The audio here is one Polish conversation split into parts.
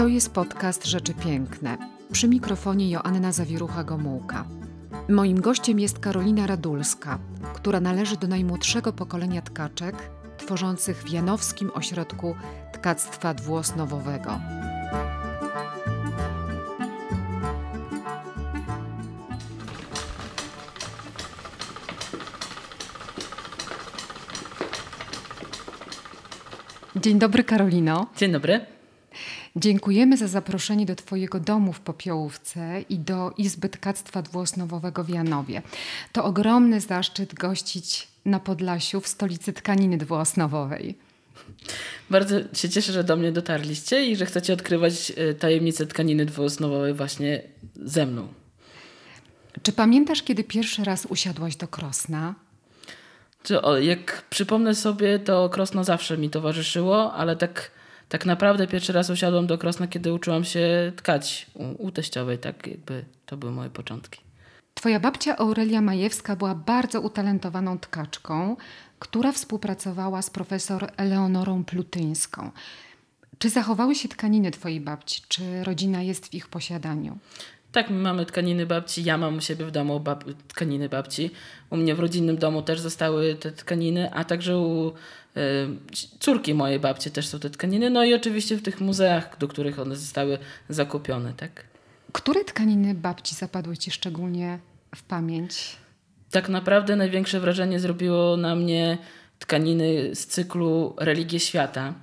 To jest podcast Rzeczy Piękne. Przy mikrofonie Joanna Zawierucha-Gomułka. Moim gościem jest Karolina Radulska, która należy do najmłodszego pokolenia tkaczek tworzących w Janowskim Ośrodku Tkactwa Dwuosnowowego. Dzień dobry, Karolino. Dzień dobry. Dziękujemy za zaproszenie do Twojego domu w Popiołówce i do Izby Tkactwa Dwuosnowowego w Janowie. To ogromny zaszczyt gościć na Podlasiu w stolicy tkaniny dwuosnowowej. Bardzo się cieszę, że do mnie dotarliście i że chcecie odkrywać e, tajemnice tkaniny dwuosnowowej właśnie ze mną. Czy pamiętasz, kiedy pierwszy raz usiadłaś do krosna? Czy, jak przypomnę sobie, to krosno zawsze mi towarzyszyło, ale tak, tak naprawdę pierwszy raz usiadłam do krosna, kiedy uczyłam się tkać u, u teściowej. Tak jakby to były moje początki. Twoja babcia Aurelia Majewska była bardzo utalentowaną tkaczką, która współpracowała z profesor Eleonorą Plutyńską. Czy zachowały się tkaniny twojej babci? Czy rodzina jest w ich posiadaniu? Tak, my mamy tkaniny babci, ja mam u siebie w domu bab tkaniny babci. U mnie w rodzinnym domu też zostały te tkaniny, a także u y, córki mojej babci też są te tkaniny. No i oczywiście w tych muzeach, do których one zostały zakupione, tak? Które tkaniny babci zapadły ci szczególnie w pamięć? Tak naprawdę największe wrażenie zrobiło na mnie tkaniny z cyklu Religie Świata,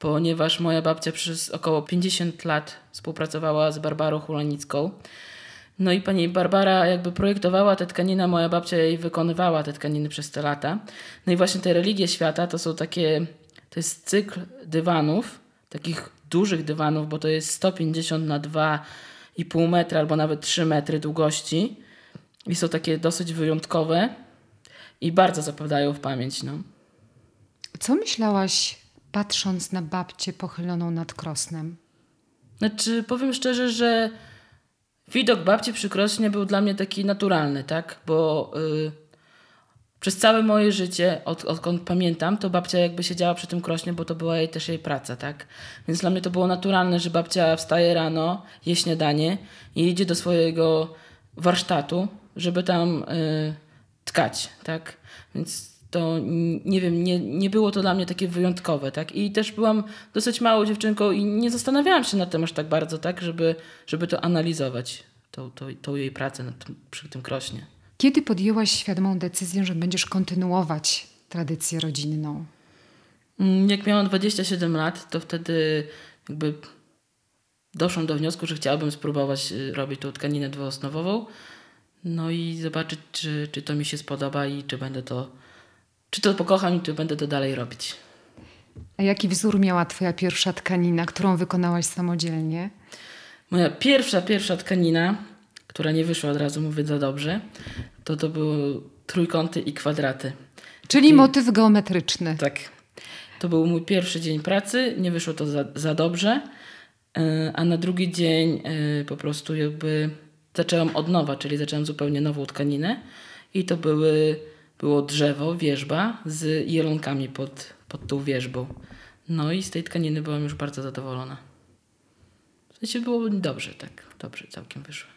ponieważ moja babcia przez około 50 lat współpracowała z Barbarą Hulanicką. No i pani Barbara jakby projektowała te tkaniny, a moja babcia jej wykonywała te tkaniny przez te lata. No i właśnie te religie świata to są takie, to jest cykl dywanów, takich dużych dywanów, bo to jest 150 na 2,5 metra albo nawet 3 metry długości. I są takie dosyć wyjątkowe i bardzo zapadają w pamięć. No. Co myślałaś, patrząc na babcię pochyloną nad krosnem? Znaczy, powiem szczerze, że widok babci przy krosnie był dla mnie taki naturalny, tak? Bo y, przez całe moje życie, od, odkąd pamiętam, to babcia jakby siedziała przy tym krośnie, bo to była jej też jej praca, tak? Więc dla mnie to było naturalne, że babcia wstaje rano, je śniadanie i idzie do swojego warsztatu, żeby tam y, tkać, tak? Więc to nie wiem, nie, nie było to dla mnie takie wyjątkowe, tak? I też byłam dosyć małą dziewczynką i nie zastanawiałam się nad tym aż tak bardzo, tak? Żeby, żeby to analizować, tą, tą, tą jej pracę nad tym, przy tym krośnie. Kiedy podjęłaś świadomą decyzję, że będziesz kontynuować tradycję rodzinną? Mm, jak miałam 27 lat, to wtedy jakby doszłam do wniosku, że chciałabym spróbować y, robić tą tkaninę dwuosnowową. No i zobaczyć, czy, czy to mi się spodoba i czy będę to, czy to pokocham i czy będę to dalej robić. A jaki wzór miała Twoja pierwsza tkanina, którą wykonałaś samodzielnie? Moja pierwsza, pierwsza tkanina, która nie wyszła od razu, mówię za dobrze, to to były trójkąty i kwadraty. Czyli I, motyw geometryczny. Tak. To był mój pierwszy dzień pracy, nie wyszło to za, za dobrze, e, a na drugi dzień e, po prostu jakby zaczęłam od nowa, czyli zaczęłam zupełnie nową tkaninę i to były, było drzewo, wierzba z jelonkami pod, pod tą wierzbą. No i z tej tkaniny byłam już bardzo zadowolona. W sensie było dobrze, tak, dobrze całkiem wyszło.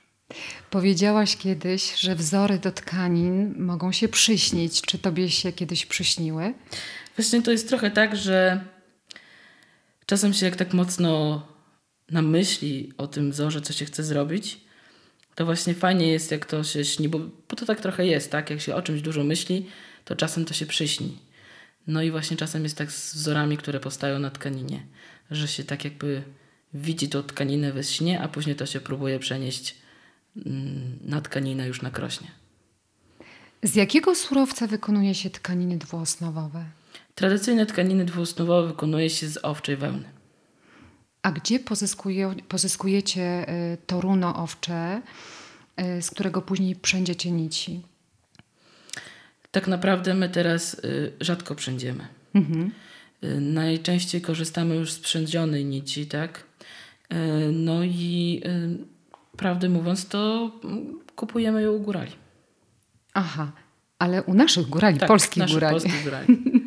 Powiedziałaś kiedyś, że wzory do tkanin mogą się przyśnić. Czy tobie się kiedyś przyśniły? Właśnie to jest trochę tak, że czasem się jak tak mocno namyśli o tym wzorze, co się chce zrobić, to właśnie fajnie jest, jak to się śni, bo, bo to tak trochę jest, tak? Jak się o czymś dużo myśli, to czasem to się przyśni. No i właśnie czasem jest tak z wzorami, które powstają na tkaninie, że się tak jakby widzi tą tkaninę we śnie, a później to się próbuje przenieść mm, na tkaninę już na krośnie. Z jakiego surowca wykonuje się tkaniny dwuosnowowe? Tradycyjne tkaniny dwuosnowowe wykonuje się z owczej wełny. A gdzie pozyskuje, pozyskujecie y, to runo owcze, y, z którego później przędziecie nici? Tak naprawdę my teraz y, rzadko przędziemy. Mhm. Najczęściej korzystamy już z przędzionej nici, tak? No i prawdę mówiąc, to mm, kupujemy ją u górali. Aha, ale u naszych górali, tak, polskich naszych górali. Polskich górali.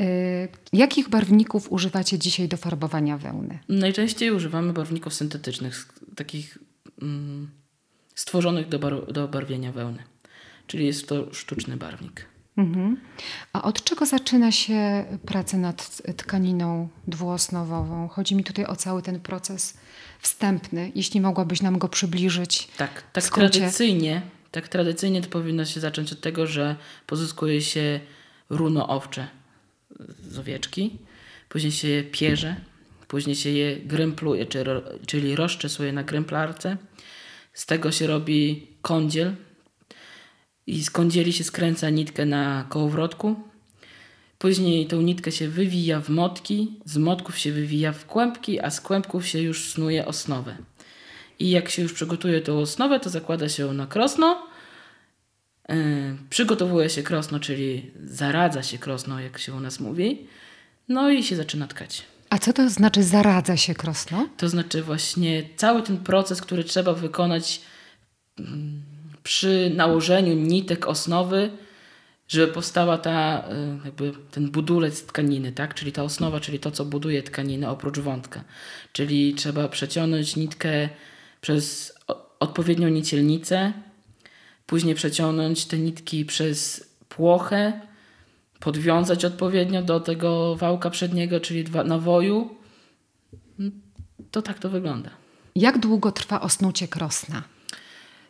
Y, jakich barwników używacie dzisiaj do farbowania wełny? Najczęściej używamy barwników syntetycznych, takich mm, stworzonych do, bar do barwienia wełny. Czyli jest to sztuczny barwnik. Mhm. A od czego zaczyna się praca nad tkaniną dwuosnowową? Chodzi mi tutaj o cały ten proces wstępny, jeśli mogłabyś nam go przybliżyć. Tak, tak tradycyjnie, tak tradycyjnie to powinno się zacząć od tego, że pozyskuje się runo owcze z owieczki, później się je pierze, później się je grępluje, czyli rozczesuje na gręplarce. Z tego się robi kądziel i z kądzieli się skręca nitkę na kołowrotku. Później tą nitkę się wywija w motki, z motków się wywija w kłębki, a z kłębków się już snuje osnowę. I jak się już przygotuje tą osnowę, to zakłada się ją na krosno. Yy, przygotowuje się krosno, czyli zaradza się krosno, jak się u nas mówi. No i się zaczyna tkać. A co to znaczy zaradza się krosno? To znaczy właśnie cały ten proces, który trzeba wykonać mm, przy nałożeniu nitek osnowy, żeby powstała ta, y, jakby ten budulec tkaniny, tak? czyli ta osnowa, czyli to, co buduje tkaninę oprócz wątka. Czyli trzeba przeciągnąć nitkę przez odpowiednią nicielnicę, później przeciągnąć te nitki przez płochę, podwiązać odpowiednio do tego wałka przedniego, czyli nawoju. To tak to wygląda. Jak długo trwa osnucie krosna?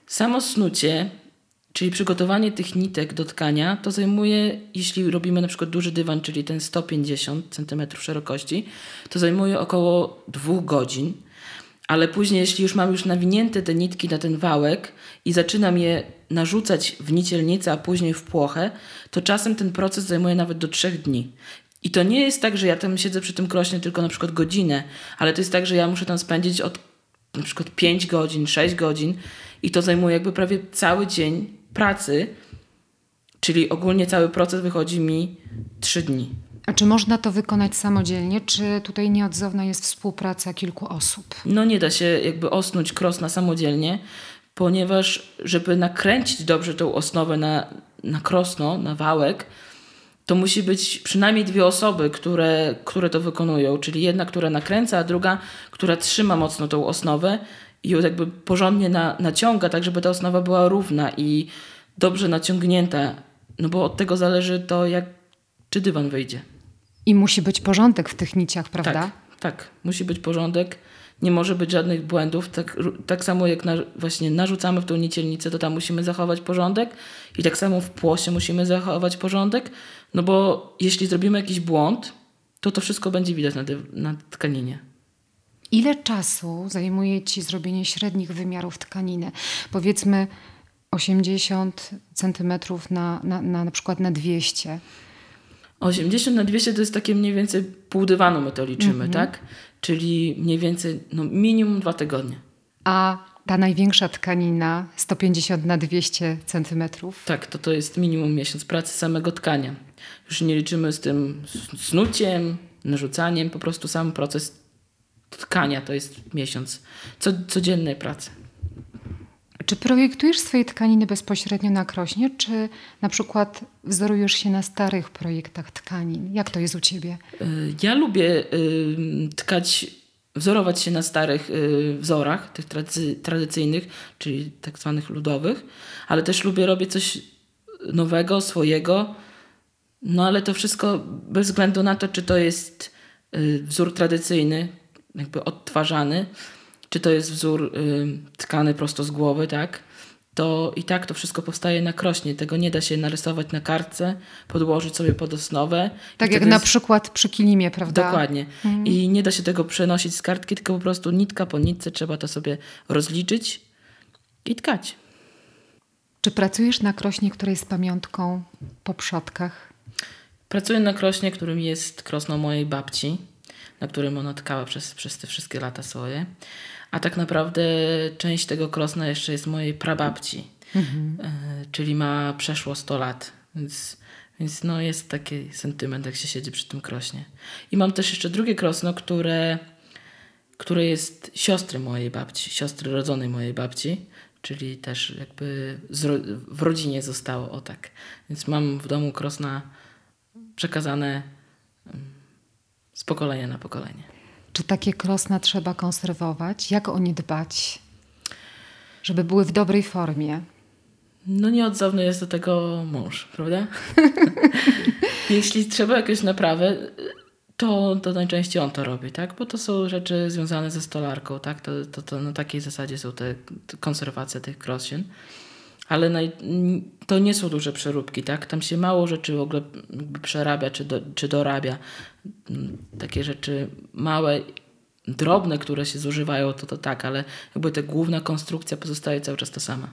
Samo snucie, czyli przygotowanie tych nitek do tkania, to zajmuje, jeśli robimy na przykład duży dywan, czyli ten 150 cm szerokości, to zajmuje około dwóch godzin. Ale później, jeśli już mam już nawinięte te nitki na ten wałek i zaczynam je narzucać w nicielnicę, a później w płochę, to czasem ten proces zajmuje nawet do trzech dni. I to nie jest tak, że ja tam siedzę przy tym krośnie tylko na przykład godzinę, ale to jest tak, że ja muszę tam spędzić od na przykład 5 godzin, 6 godzin i to zajmuje jakby prawie cały dzień pracy, czyli ogólnie cały proces wychodzi mi 3 dni. A czy można to wykonać samodzielnie, czy tutaj nieodzowna jest współpraca kilku osób? No nie da się jakby osnąć krosna samodzielnie, ponieważ żeby nakręcić dobrze tą osnowę na, na krosno, na wałek, to musi być przynajmniej dwie osoby, które, które to wykonują, czyli jedna, która nakręca, a druga, która trzyma mocno tą osnowę i ją jakby porządnie na, naciąga, tak żeby ta osnowa była równa i dobrze naciągnięta, no bo od tego zależy to, jak czy dywan wyjdzie. I musi być porządek w tych niciach, prawda? Tak, tak. Musi być porządek. Nie może być żadnych błędów. Tak, tak samo jak na, właśnie narzucamy w tą nicielnicę, to tam musimy zachować porządek. I tak samo w płosie musimy zachować porządek. No bo jeśli zrobimy jakiś błąd, to to wszystko będzie widać na, na tkaninie. Ile czasu zajmuje Ci zrobienie średnich wymiarów tkaniny? Powiedzmy 80 centymetrów na, na, na, na przykład na 200. 80 na 200 to jest takie mniej więcej pół dywanu my to liczymy, mm -hmm. tak? Czyli mniej więcej no, minimum dwa tygodnie. A ta największa tkanina 150 na 200 centymetrów? Tak, to to jest minimum miesiąc pracy samego tkania. Już nie liczymy z tym snuciem, narzucaniem, po prostu sam proces tkania to jest miesiąc co, codziennej pracy. Czy projektujesz swoje tkaniny bezpośrednio na krośnie, czy na przykład wzorujesz się na starych projektach tkanin? Jak to jest u ciebie? Y, ja lubię tkać, wzorować się na starych y, wzorach, tych tradycyjnych, czyli tak zwanych ludowych, ale też lubię robić coś nowego, swojego. No ale to wszystko bez względu na to, czy to jest y, wzór tradycyjny, jakby odtwarzany, czy to jest wzór y, tkany prosto z głowy, tak? To i tak to wszystko powstaje na krośnie. Tego nie da się narysować na kartce, podłożyć sobie pod osnowę. Tak jak na przykład przy kilimie, prawda? Dokładnie. Mhm. I nie da się tego przenosić z kartki, tylko po prostu nitka po nitce trzeba to sobie rozliczyć i tkać. Czy pracujesz na krośnie, która jest pamiątką po przodkach? Pracuję na krośnie, którym jest krosno mojej babci, na którym ona tkała przez, przez te wszystkie lata swoje. A tak naprawdę część tego krosna jeszcze jest mojej prababci, mhm. E, czyli ma przeszło 100 lat. Więc, więc no jest taki sentyment, jak się siedzi przy tym krośnie. I mam też jeszcze drugie krosno, które, które jest siostry mojej babci, siostry rodzonej mojej babci, czyli też jakby w rodzinie zostało o tak. Więc mam w domu krosna przekazane mm, z pokolenia na pokolenie. Czy takie krosna trzeba konserwować? Jak o nie dbać, żeby były w dobrej formie? No nieodzowny jest do tego mąż, prawda? Jeśli trzeba jakąś naprawę, to, to najczęściej on to robi, tak? Bo to są rzeczy związane ze stolarką, tak? To, to, to na takiej zasadzie są te, te konserwacje tych krosien. Ale naj, to nie są duże przeróbki, tak? Tam się mało rzeczy w ogóle przerabia czy, do, czy dorabia. Takie rzeczy małe, drobne, które się zużywają, to to tak, ale jakby ta główna konstrukcja pozostaje cały czas ta sama.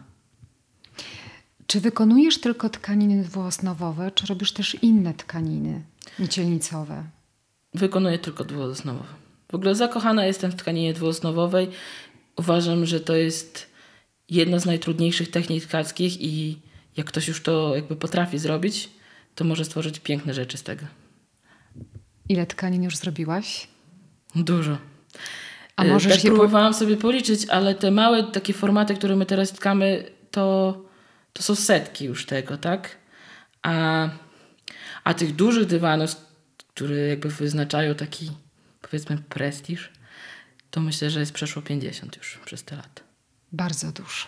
Czy wykonujesz tylko tkaniny dwuosnowowe, czy robisz też inne tkaniny nicielnicowe? Wykonuję tylko dwuosnowowe. W ogóle zakochana jestem w tkaninie dwuosnowowej. Uważam, że to jest jedna z najtrudniejszych technik tkackich i jak ktoś już to jakby potrafi zrobić, to może stworzyć piękne rzeczy z tego. Ile tkanin już zrobiłaś? Dużo. A możesz tak je po- próbowałam sobie policzyć, ale te małe takie formaty, które my teraz tkamy, to, to są setki już tego, tak? A, a tych dużych dywanów, które jakby wyznaczają taki powiedzmy prestiż, to myślę, że jest przeszło 50 już przez te lata. Bardzo dużo.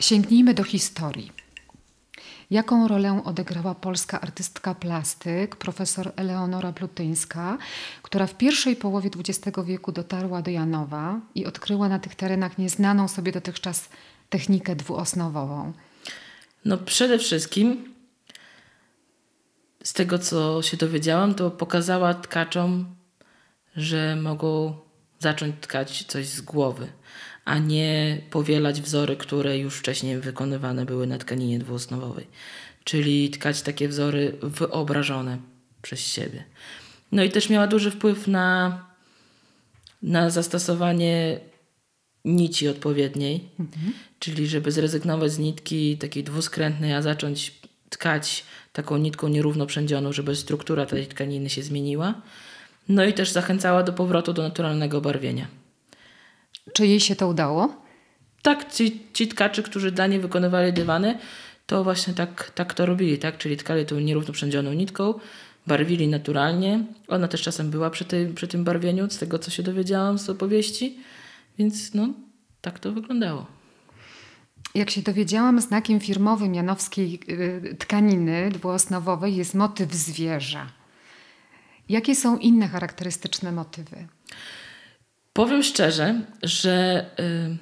Sięgnijmy do historii. Jaką rolę odegrała polska artystka plastyk, profesor Eleonora Plutyńska, która w pierwszej połowie XX wieku dotarła do Janowa i odkryła na tych terenach nieznaną sobie dotychczas technikę dwuosnowową? No przede wszystkim z tego, co się dowiedziałam, to pokazała tkaczom, że mogą zacząć tkać coś z głowy, a nie powielać wzory, które już wcześniej wykonywane były na tkaninie dwuosnowowej. Czyli tkać takie wzory wyobrażone przez siebie. No i też miała duży wpływ na, na zastosowanie nici odpowiedniej, czyli żeby zrezygnować z nitki takiej dwuskrętnej, a zacząć tkać taką nitką nierówno przędzioną, żeby struktura tej tkaniny się zmieniła. No i też zachęcała do powrotu do naturalnego barwienia. Czy jej się to udało? Tak, ci, ci tkacze, którzy dla niej wykonywali dywany, to właśnie tak, tak to robili, tak? Czyli tkali tą nierówno przędzioną nitką, barwili naturalnie. Ona też czasem była przy, tej, przy tym barwieniu, z tego co się dowiedziałam z opowieści, więc no, tak to wyglądało. Jak się dowiedziałam, znakiem firmowym janowskiej y, tkaniny dwuosnowowej jest motyw zwierza. Jakie są inne charakterystyczne motywy? Powiem szczerze, że y,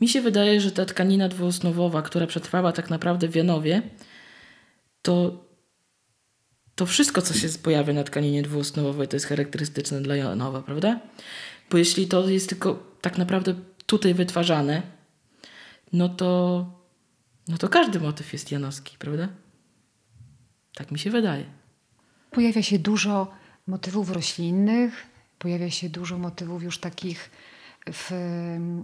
mi się wydaje, że ta tkanina dwuosnowowa, która przetrwała tak naprawdę w Janowie, to, to wszystko, co się pojawia na tkaninie dwuosnowowej, to jest charakterystyczne dla Janowa, prawda? Bo jeśli to jest tylko tak naprawdę tutaj wytwarzane, no to, no to każdy motyw jest janowski, prawda? Tak mi się wydaje. Pojawia się dużo motywów roślinnych, pojawia się dużo motywów już takich w,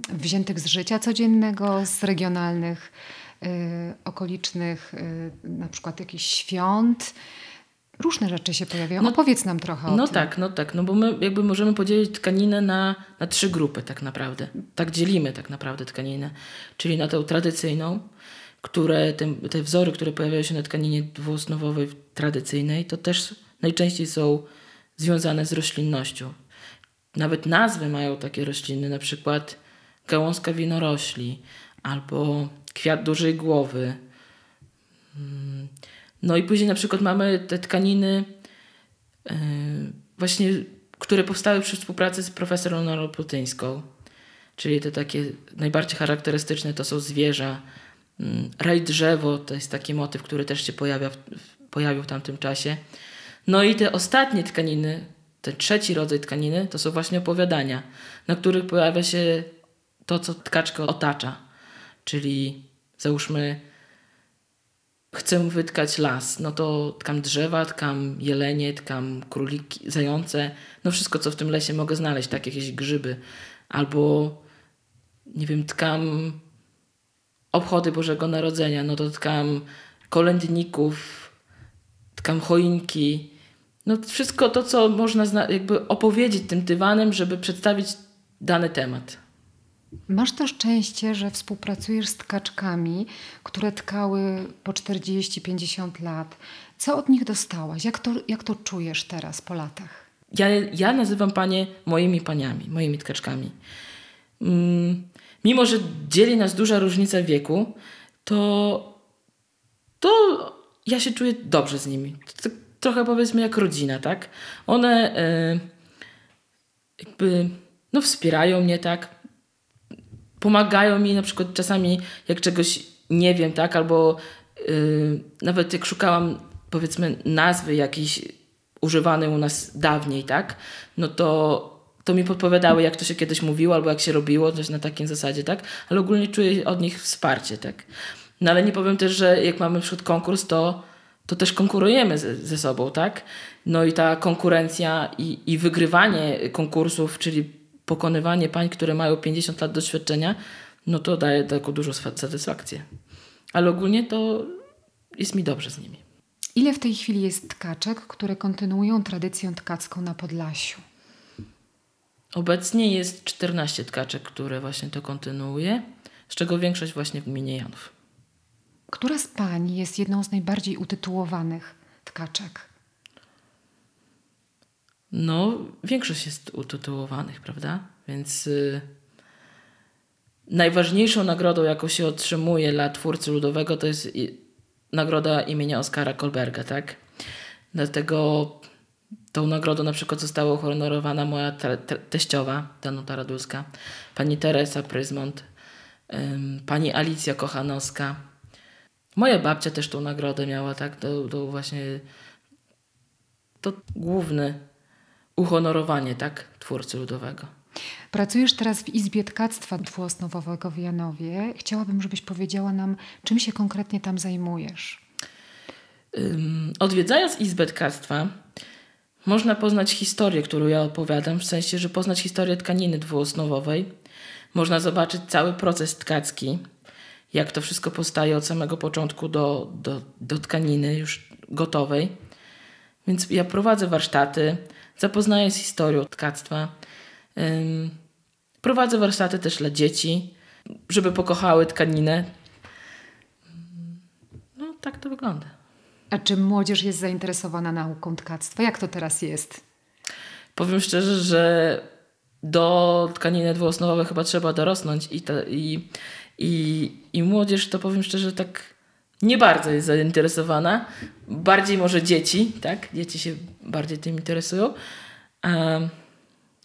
wziętych z życia codziennego, z regionalnych, y, okolicznych, y, na przykład jakichś świąt. Różne rzeczy się pojawiają. No- Opowiedz nam trochę o No tym. tak, no tak, no bo my jakby możemy podzielić tkaninę na, na trzy grupy tak naprawdę. Tak dzielimy tak naprawdę tkaninę. Czyli na tą tradycyjną, które te, te wzory, które pojawiają się na tkaninie dwuosnowowej tradycyjnej, to też najczęściej są związane z roślinnością. Nawet nazwy mają takie rośliny, na przykład gałązka winorośli albo kwiat dużej głowy. Mm, No i później na przykład mamy te tkaniny yy, właśnie, które powstały przy współpracy z profesorą Norą Plutyńską. Czyli te takie najbardziej charakterystyczne to są zwierza. Mm, Raj drzewo to jest taki motyw, który też się pojawia pojawił w tamtym czasie. No i te ostatnie tkaniny, ten trzeci rodzaj tkaniny, to są właśnie opowiadania, na których pojawia się to, co tkaczkę otacza. Czyli załóżmy, chcę wytkać las, no to tkam drzewa, tkam jelenie, tkam króliki, zające, no wszystko, co w tym lesie mogę znaleźć, tak, jakieś grzyby. Albo, nie wiem, tkam obchody Bożego Narodzenia, no to tkam kolędników, tkam choinki. no wszystko to, co można jakby opowiedzieć tym dywanem, żeby przedstawić dany temat. Masz to szczęście, że współpracujesz z tkaczkami, które tkały po 40-50 lat. Co od nich dostałaś? Jak to, jak to czujesz teraz po latach? Ja, ja nazywam panie moimi paniami, moimi tkaczkami. Mm, mimo, że dzieli nas duża różnica wieku, to, to ja się czuję dobrze z nimi. To, tak trochę powiedzmy jak rodzina, tak? One e, jakby no wspierają mnie, tak? Pomagają mi na przykład czasami jak czegoś nie wiem, tak? Albo y, nawet jak szukałam powiedzmy nazwy jakiejś używanej u nas dawniej, tak? No to to mi podpowiadały, jak to się kiedyś mówiło, albo jak się robiło, coś na takim zasadzie, tak? Ale ogólnie czuję od nich wsparcie, tak? No ale nie powiem też, że jak mamy przykład konkurs, to, to też konkurujemy ze, ze sobą, tak? No i ta konkurencja i, i wygrywanie konkursów, czyli pokonywanie pań, które mają 50 lat doświadczenia, no to daje taką dużą satysfakcję. Ale ogólnie to jest mi dobrze z nimi. Ile w tej chwili jest tkaczek, które kontynuują tradycję tkacką na Podlasiu? Obecnie jest 14 tkaczek, które właśnie to kontynuuje, z czego większość właśnie w gminie Janów. Która z pań jest jedną z najbardziej utytułowanych tkaczek? No, większość jest utytułowanych, prawda? Więc y, najważniejszą nagrodą, jaką się otrzymuje dla twórcy ludowego, to jest i, nagroda imienia Oskara Kolberga, tak? Dlatego tą nagrodą na przykład została uhonorowana moja te, te, teściowa, Danuta Radulska, pani Teresa Pryzmont, pani Alicja Kochanowska. Moja babcia też tą nagrodę miała, tak? To, to właśnie to główne uhonorowanie, tak? Twórcy ludowego. Pracujesz teraz w Izbie Tkactwa Dwuosnowowego w Janowie. Chciałabym, żebyś powiedziała nam, czym się konkretnie tam zajmujesz. Odwiedzając Izbę Tkactwa, można poznać historię, którą ja opowiadam, w sensie, że poznać historię tkaniny dwuosnowowej. Można zobaczyć cały proces tkacki, jak to wszystko powstaje od samego początku do, do, do tkaniny już gotowej. Więc ja prowadzę warsztaty, zapoznaję z historią tkactwa. Prowadzę warsztaty też dla dzieci, żeby pokochały tkaninę. No, tak to wygląda. A czy młodzież jest zainteresowana nauką tkactwa? Jak to teraz jest? Powiem szczerze, że do tkaniny dwuosnowowej chyba trzeba dorosnąć i, ta, i, i, i młodzież to powiem szczerze tak nie bardzo jest zainteresowana. Bardziej może dzieci, tak? Dzieci się bardziej tym interesują.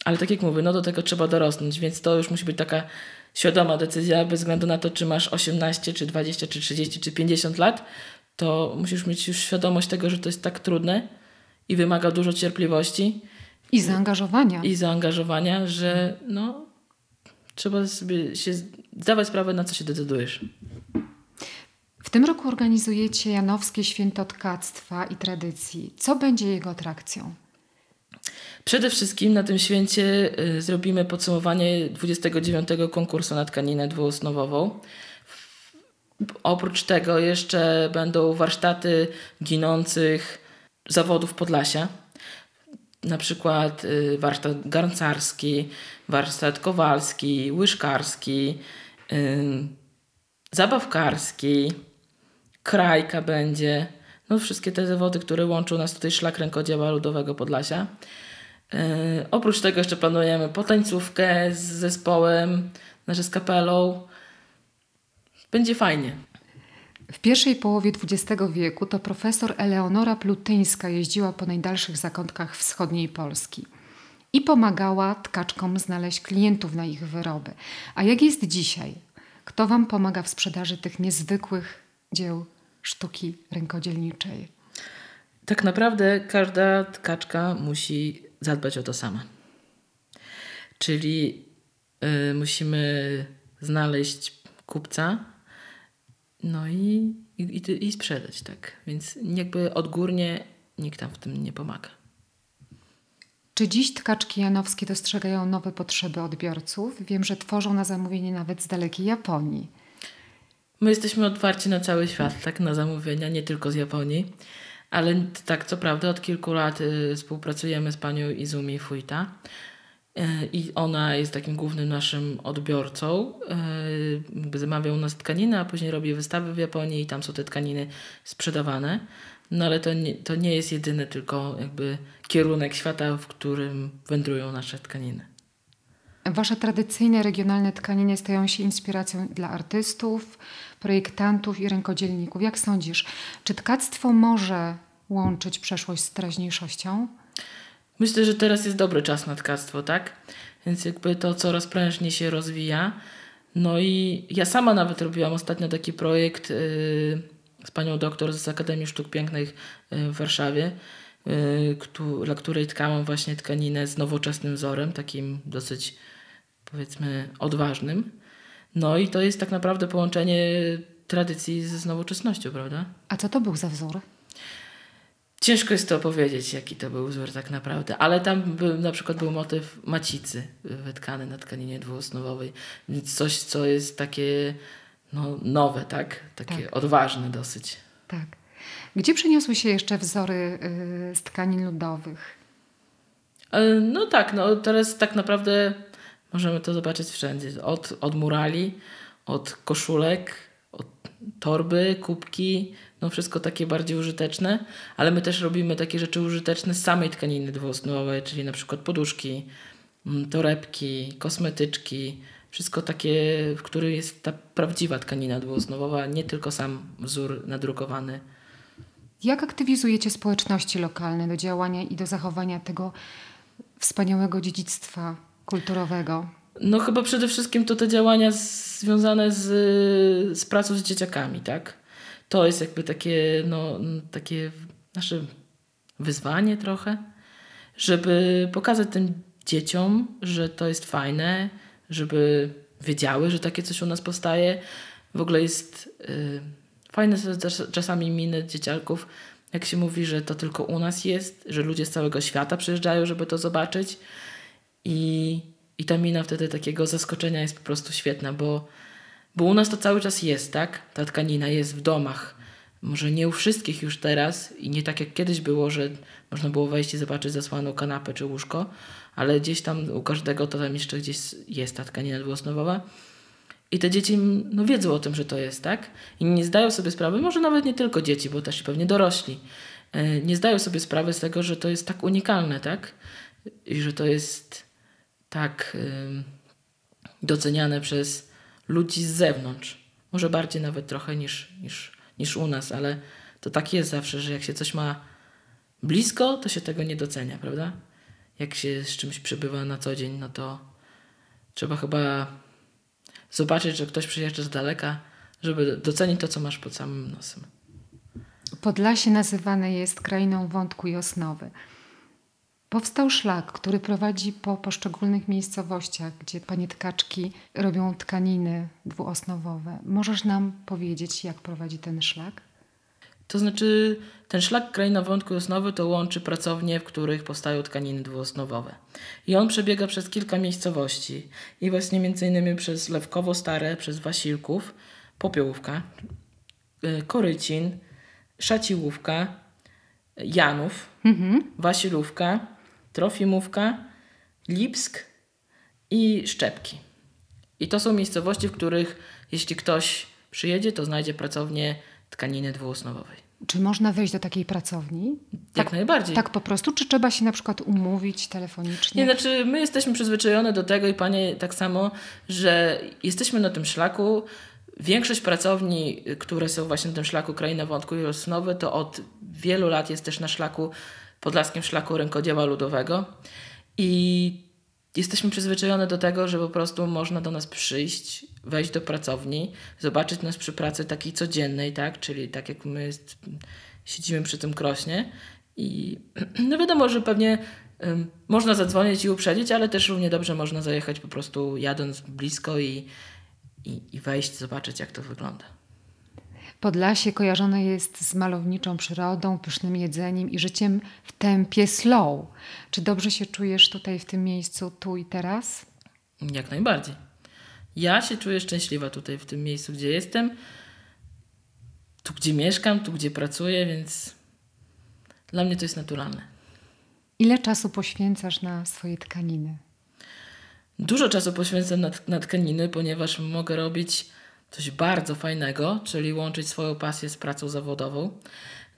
Ale tak jak mówię, no do tego trzeba dorosnąć, więc to już musi być taka świadoma decyzja, bez względu na to, czy masz 18, czy 20, czy 30, czy 50 lat, to musisz mieć już świadomość tego, że to jest tak trudne i wymaga dużo cierpliwości. I zaangażowania. I zaangażowania, że no, trzeba sobie się zdawać sprawę, na co się decydujesz. W tym roku organizujecie Janowskie Święto Tkactwa i Tradycji. Co będzie jego atrakcją? Przede wszystkim na tym święcie y, zrobimy podsumowanie 29 konkursu na tkaninę dwuosnowową. Oprócz tego jeszcze będą warsztaty ginących zawodów Podlasia. Na przykład y, warsztat garncarski, warsztat kowalski, łyżkarski, zabawkarski, krajka będzie. No wszystkie te zawody, które łączą nas tutaj szlak rękodzieła ludowego Podlasia. Yy, oprócz tego jeszcze planujemy potańcówkę z zespołem, znaczy z kapelą. Będzie fajnie. W pierwszej połowie XX wieku to profesor Eleonora Plutyńska jeździła po najdalszych zakątkach wschodniej Polski i pomagała tkaczkom znaleźć klientów na ich wyroby. A jak jest dzisiaj? Kto Wam pomaga w sprzedaży tych niezwykłych dzieł sztuki rękodzielniczej? Tak naprawdę każda tkaczka musi zadbać o to sama. Czyli y, musimy znaleźć kupca, no i, i, i sprzedać, tak. Więc jakby odgórnie nikt tam w tym nie pomaga. Czy dziś tkaczki janowskie dostrzegają nowe potrzeby odbiorców? Wiem, że tworzą na zamówienie nawet z dalekiej Japonii. My jesteśmy otwarci na cały świat, tak, na zamówienia, nie tylko z Japonii, Ale tak, co prawda, od kilku lat y, współpracujemy z panią Izumi Fuita. Y, I ona jest takim głównym naszym odbiorcą. Y, zamawia u nas tkaniny, a później robi wystawy w Japonii i tam są te tkaniny sprzedawane. No ale to nie, to nie jest jedyny tylko jakby kierunek świata, w którym wędrują nasze tkaniny. Wasze tradycyjne regionalne tkaniny stają się inspiracją dla artystów, projektantów i rękodzielników. Jak sądzisz, czy tkactwo może łączyć przeszłość z teraźniejszością? Myślę, że teraz jest dobry czas na tkactwo, tak? Więc jakby to coraz prężniej się rozwija. No i ja sama nawet robiłam ostatnio taki projekt yy, z panią doktor z Akademii Sztuk Pięknych yy, w Warszawie, któ dla której tkałam właśnie tkaninę z nowoczesnym wzorem, takim dosyć powiedzmy odważnym. No i to jest tak naprawdę połączenie tradycji z nowoczesnością, prawda? A co to był za wzór? Ciężko jest to powiedzieć, jaki to był wzór tak naprawdę, ale tam był, na przykład był motyw macicy wytkany na tkaninie dwuosnowowej, więc coś, co jest takie no, nowe, tak? Takie tak. odważne dosyć. Tak. Gdzie przeniosły się jeszcze wzory yy, z tkanin ludowych? Yy, no tak, no teraz tak naprawdę możemy to zobaczyć wszędzie. Od, od murali, od koszulek, od torby, kubki, no wszystko takie bardziej użyteczne, ale my też robimy takie rzeczy użyteczne z samej tkaniny dwuosnowej, czyli na przykład poduszki, mm, torebki, kosmetyczki, wszystko takie, w którym jest ta prawdziwa tkanina dwuosnowowa, nie tylko sam wzór nadrukowany. Jak aktywizujecie społeczności lokalne do działania i do zachowania tego wspaniałego dziedzictwa kulturowego? No chyba przede wszystkim to te działania związane z, z pracą z dzieciakami, tak? To jest jakby takie, no, takie nasze wyzwanie trochę, żeby pokazać tym dzieciom, że to jest fajne, żeby wiedziały, że takie coś u nas powstaje. W ogóle jest y, fajne czasami miny dzieciaków, jak się mówi, że to tylko u nas jest, że ludzie z całego świata przyjeżdżają, żeby to zobaczyć. I, i ta mina wtedy takiego zaskoczenia jest po prostu świetna, bo bo u nas to cały czas jest, tak? Ta tkanina jest w domach. Może nie u wszystkich już teraz i nie tak jak kiedyś było, że można było wejść i zobaczyć zasłaną kanapę czy łóżko, ale gdzieś tam u każdego to tam jeszcze gdzieś jest ta tkanina dwuosnowowa. I te dzieci no, wiedzą o tym, że to jest, tak? I nie zdają sobie sprawy, może nawet nie tylko dzieci, bo też pewnie dorośli, e, nie zdają sobie sprawy z tego, że to jest tak unikalne, tak? I że to jest tak doceniane przez ludzi z zewnątrz. Może bardziej nawet trochę niż, niż, niż u nas, ale to tak jest zawsze, że jak się coś ma blisko, to się tego nie docenia, prawda? Jak się z czymś przebywa na co dzień, no to trzeba chyba zobaczyć, że ktoś przyjeżdża z daleka, żeby docenić to, co masz pod samym nosem. Podlasie nazywane jest krainą wątku i osnowy. Powstał szlak, który prowadzi po poszczególnych miejscowościach, gdzie panie tkaczki robią tkaniny dwuosnowowe. Możesz nam powiedzieć, jak prowadzi ten szlak? To znaczy, ten szlak kraina wątku osnowy to łączy pracownie, w których powstają tkaniny dwuosnowowe. I on przebiega przez kilka miejscowości. I właśnie między innymi przez Lewkowo Stare, przez Wasilków, Popiołówka, e, Korycin, Szaciłówka, Janów, mhm. Wasilówka, Trofimówka, Lipsk i Szczepki. I to są miejscowości, w których jeśli ktoś przyjedzie, to znajdzie pracownię tkaniny dwuosnowowej. Czy można wejść do takiej pracowni? Jak tak, najbardziej. Tak po prostu? Czy trzeba się na przykład umówić telefonicznie? Nie, znaczy my jesteśmy przyzwyczajone do tego i panie tak samo, że jesteśmy na tym szlaku. Większość pracowni, które są właśnie na tym szlaku Kraina Wątku i Osnowy, to od wielu lat jest też na szlaku Podlaskim Szlaku Rękodzieła Ludowego i jesteśmy przyzwyczajone do tego, że po prostu można do nas przyjść, wejść do pracowni, zobaczyć nas przy pracy takiej codziennej, tak? czyli tak jak my siedzimy przy tym krośnie i no wiadomo, że pewnie można zadzwonić i uprzedzić, ale też równie dobrze można zajechać po prostu jadąc blisko i, i, i wejść, zobaczyć jak to wygląda. Podlasie kojarzone jest z malowniczą przyrodą, pysznym jedzeniem i życiem w tempie slow. Czy dobrze się czujesz tutaj w tym miejscu, tu i teraz? Jak najbardziej. Ja się czuję szczęśliwa tutaj w tym miejscu, gdzie jestem, tu gdzie mieszkam, tu gdzie pracuję, więc Dla mnie to jest naturalne. Ile czasu poświęcasz na swoje tkaniny? Dużo czasu poświęcam na, na tkaniny, ponieważ mogę robić coś bardzo fajnego, czyli łączyć swoją pasję z pracą zawodową.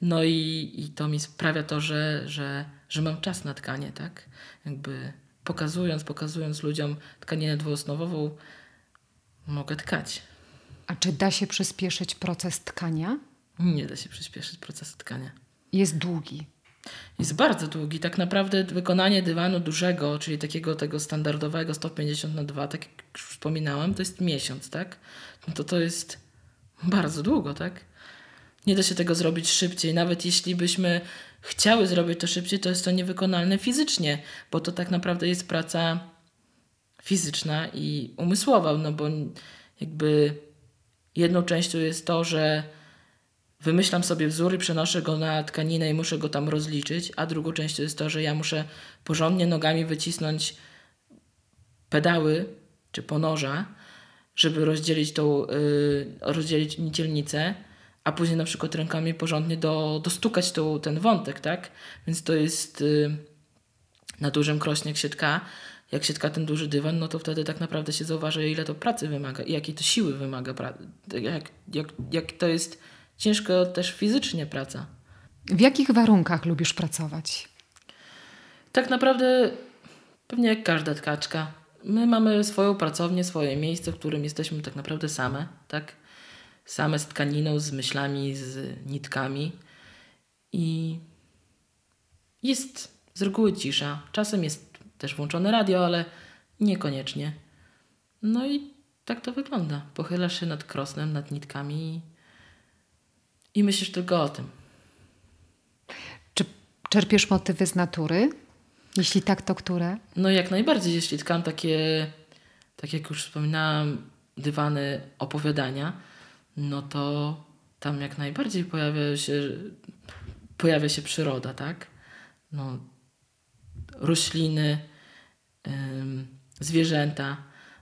No i, i to mi sprawia to, że, że, że mam czas na tkanie, tak? Jakby pokazując, pokazując ludziom tkaninę dwuosnowową, mogę tkać. A czy da się przyspieszyć proces tkania? Nie da się przyspieszyć procesu tkania. Jest długi. Jest bardzo długi. Tak naprawdę wykonanie dywanu dużego, czyli takiego tego standardowego 150 na 2, tak jak już wspominałam, to jest miesiąc, tak? No to to jest bardzo długo, tak? Nie da się tego zrobić szybciej. Nawet jeśli byśmy chciały zrobić to szybciej, to jest to niewykonalne fizycznie, bo to tak naprawdę jest praca fizyczna i umysłowa, no bo jakby jedną częścią jest to, że wymyślam sobie wzór i przenoszę go na tkaninę i muszę go tam rozliczyć, a drugą częścią jest to, że ja muszę porządnie nogami wycisnąć pedały czy ponoża, żeby rozdzielić tą, yy, rozdzielić nicielnicę, a później na przykład rękami porządnie do, dostukać tą, ten wątek, tak? Więc to jest yy, na dużym krośnie jak się tka, jak się tka ten duży dywan, no to wtedy tak naprawdę się zauważa, ile to pracy wymaga i jakiej to siły wymaga, jak, jak, jak to jest ciężko też fizycznie praca. W jakich warunkach lubisz pracować? Tak naprawdę pewnie jak każda tkaczka. My mamy swoją pracownię, swoje miejsce, w którym jesteśmy tak naprawdę same, tak? Same z tkaniną, z myślami, z nitkami. I jest z reguły cisza. Czasem jest też włączone radio, ale niekoniecznie. No i tak to wygląda. Pochylasz się nad krosnem, nad nitkami i myślisz tylko o tym. Czy czerpiesz motywy z natury? Jeśli tak, to które? No jak najbardziej, jeśli tkam takie, tak jak już wspominałam, dywany opowiadania, no to tam jak najbardziej pojawia się, pojawia się przyroda, tak? No, rośliny, ym, zwierzęta.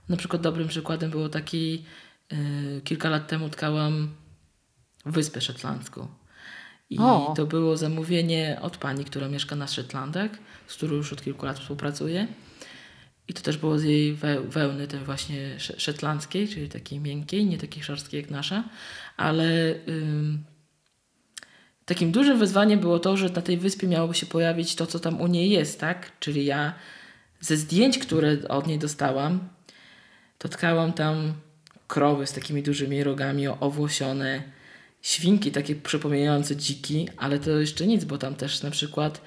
Na przykład dobrym przykładem było taki, yy, kilka lat temu tkałam Wyspę Szetlandzką. I o. to było zamówienie od pani, która mieszka na Szetlandach, z którą już od kilku lat współpracuję. I to też było z jej wełny, tej właśnie szetlandzkiej, czyli takiej miękkiej, nie takiej szorstkiej jak nasza. Ale ym, takim dużym wyzwaniem było to, że na tej wyspie miałoby się pojawić to, co tam u niej jest, tak? Czyli ja ze zdjęć, które od niej dostałam, to tkałam tam krowy z takimi dużymi rogami owłosione, świnki takie przypominające dziki, ale to jeszcze nic, bo tam też na przykład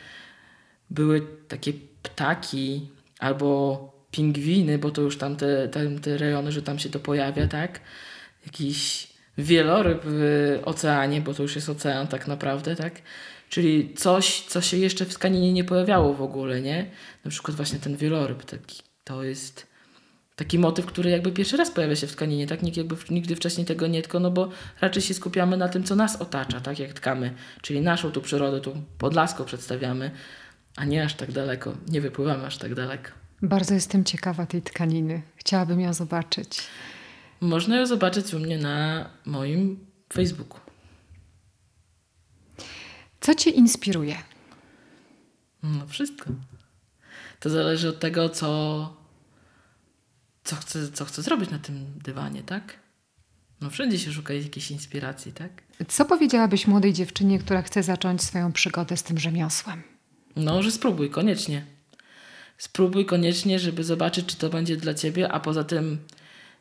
były takie ptaki albo pingwiny, bo to już tam te, te, rejony, że tam się to pojawia, tak? Jakiś wieloryb w oceanie, bo to już jest ocean tak naprawdę, tak? Czyli coś, co się jeszcze w skaninie nie pojawiało w ogóle, nie? Na przykład właśnie ten wieloryb taki, to jest taki motyw, który jakby pierwszy raz pojawia się w tkaninie, tak? Nikt jakby nigdy wcześniej tego nie tkał, no bo raczej się skupiamy na tym, co nas otacza, tak? Jak tkamy, czyli naszą tu przyrodę, tu podlaską przedstawiamy, a nie aż tak daleko, nie wypływamy aż tak daleko. Bardzo jestem ciekawa tej tkaniny. Chciałabym ją zobaczyć. Można ją zobaczyć u mnie na moim Facebooku. Co Cię inspiruje? No wszystko. To zależy od tego, co co chcę, co chcę zrobić na tym dywanie, tak? No wszędzie się szuka jakiejś inspiracji, tak? Co powiedziałabyś młodej dziewczynie, która chce zacząć swoją przygodę z tym rzemiosłem? No, że spróbuj, koniecznie. Spróbuj koniecznie, żeby zobaczyć, czy to będzie dla ciebie, a poza tym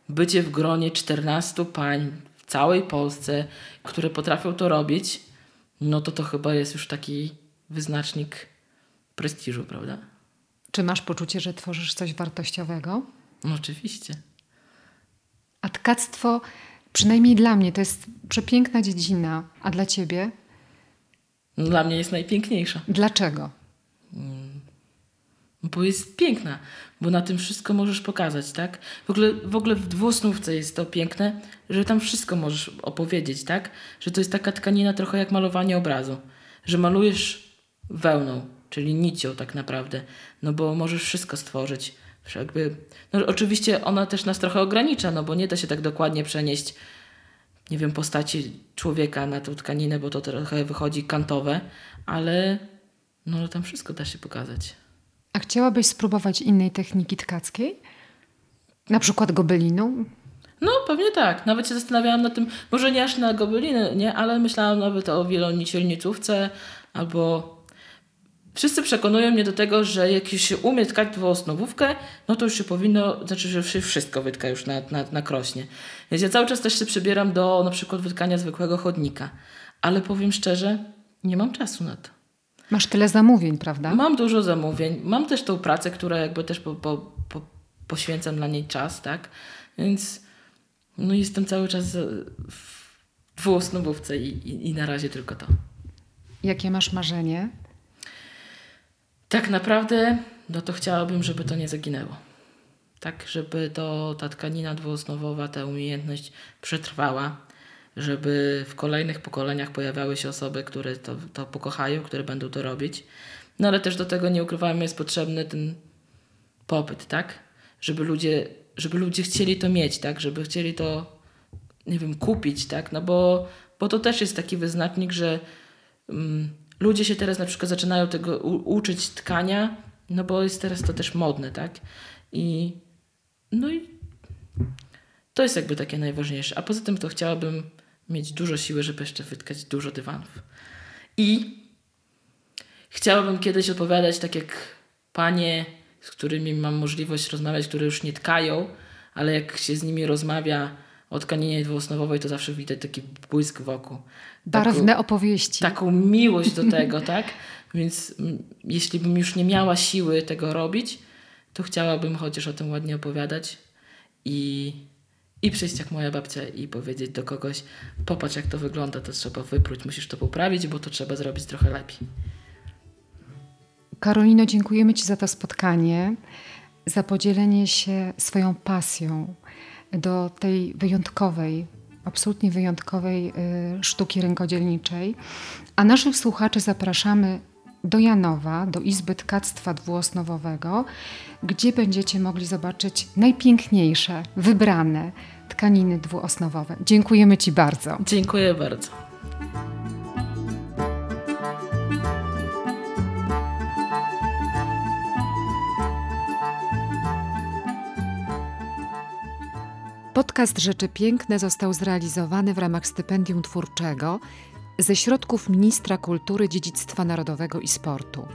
bycie w gronie 14 pań w całej Polsce, które potrafią to robić, no to to chyba jest już taki wyznacznik prestiżu, prawda? Czy masz poczucie, że tworzysz coś wartościowego? No oczywiście. A tkactwo, przynajmniej dla mnie, to jest przepiękna dziedzina. A dla ciebie? No, dla mnie jest najpiękniejsza. Dlaczego? Mm. Bo jest piękna, bo na tym wszystko możesz pokazać, tak? W ogóle, w ogóle w dwusnówce jest to piękne, że tam wszystko możesz opowiedzieć, tak? Że to jest taka tkanina trochę jak malowanie obrazu. Że malujesz wełną, czyli nicią tak naprawdę, no bo możesz wszystko stworzyć jakby, no oczywiście ona też nas trochę ogranicza, no bo nie da się tak dokładnie przenieść, nie wiem, postaci człowieka na tą tkaninę, bo to trochę wychodzi kantowe, ale No tam wszystko da się pokazać. A chciałabyś spróbować innej techniki tkackiej? Na przykład gobelinu? No, pewnie tak. Nawet się zastanawiałam nad tym, może nie aż na gobeliny, nie, ale myślałam nawet o wielonicielnicówce albo... Wszyscy przekonują mnie do tego, że jak już się umie tkać dwuosnowówkę, no to już się powinno, znaczy, że się wszystko wytka już na, na, na krośnie. Więc ja cały czas też się przybieram do na przykład wytkania zwykłego chodnika. Ale powiem szczerze, nie mam czasu na to. Masz tyle zamówień, prawda? Mam dużo zamówień. Mam też tą pracę, która jakby też po, po, po, poświęcam dla niej czas, tak? Więc no jestem cały czas w dwuosnowówce i, i, i na razie tylko to. Jakie masz marzenie? Tak naprawdę, no to chciałabym, żeby to nie zaginęło. Tak, żeby to, ta tkanina dwuosnowowa, ta umiejętność przetrwała, żeby w kolejnych pokoleniach pojawiały się osoby, które to, to pokochają, które będą to robić. No ale też do tego nie ukrywajmy, jest potrzebny ten popyt, tak? Żeby ludzie, żeby ludzie chcieli to mieć, tak? Żeby chcieli to, nie wiem, kupić, tak? No bo, bo to też jest taki wyznacznik, że mm, ludzie się teraz na przykład zaczynają tego uczyć tkania, no bo jest teraz to też modne, tak? I no i to jest jakby takie najważniejsze. A poza tym to chciałabym mieć dużo siły, żeby jeszcze wytkać dużo dywanów. I chciałabym kiedyś opowiadać tak jak panie, z którymi mam możliwość rozmawiać, które już nie tkają, ale jak się z nimi rozmawia o tkaninie dwuosnowowej, to zawsze widać taki błysk wokół. Barwne opowieści. Taką miłość do tego, tak? Więc mm, jeśli bym już nie miała siły tego robić, to chciałabym chociaż o tym ładnie opowiadać i, i przyjść jak moja babcia i powiedzieć do kogoś, popatrz jak to wygląda, to trzeba wypróć, musisz to poprawić, bo to trzeba zrobić trochę lepiej. Karolino, dziękujemy Ci za to spotkanie, za podzielenie się swoją pasją do tej wyjątkowej, absolutnie wyjątkowej y, sztuki rękodzielniczej. A naszych słuchaczy zapraszamy do Janowa, do Izby Tkactwa Dwuosnowowego, gdzie będziecie mogli zobaczyć najpiękniejsze, wybrane tkaniny dwuosnowowe. Dziękujemy Ci bardzo. Dziękuję bardzo. Podcast Rzeczy Piękne został zrealizowany w ramach stypendium twórczego ze środków Ministra Kultury, Dziedzictwa Narodowego i Sportu.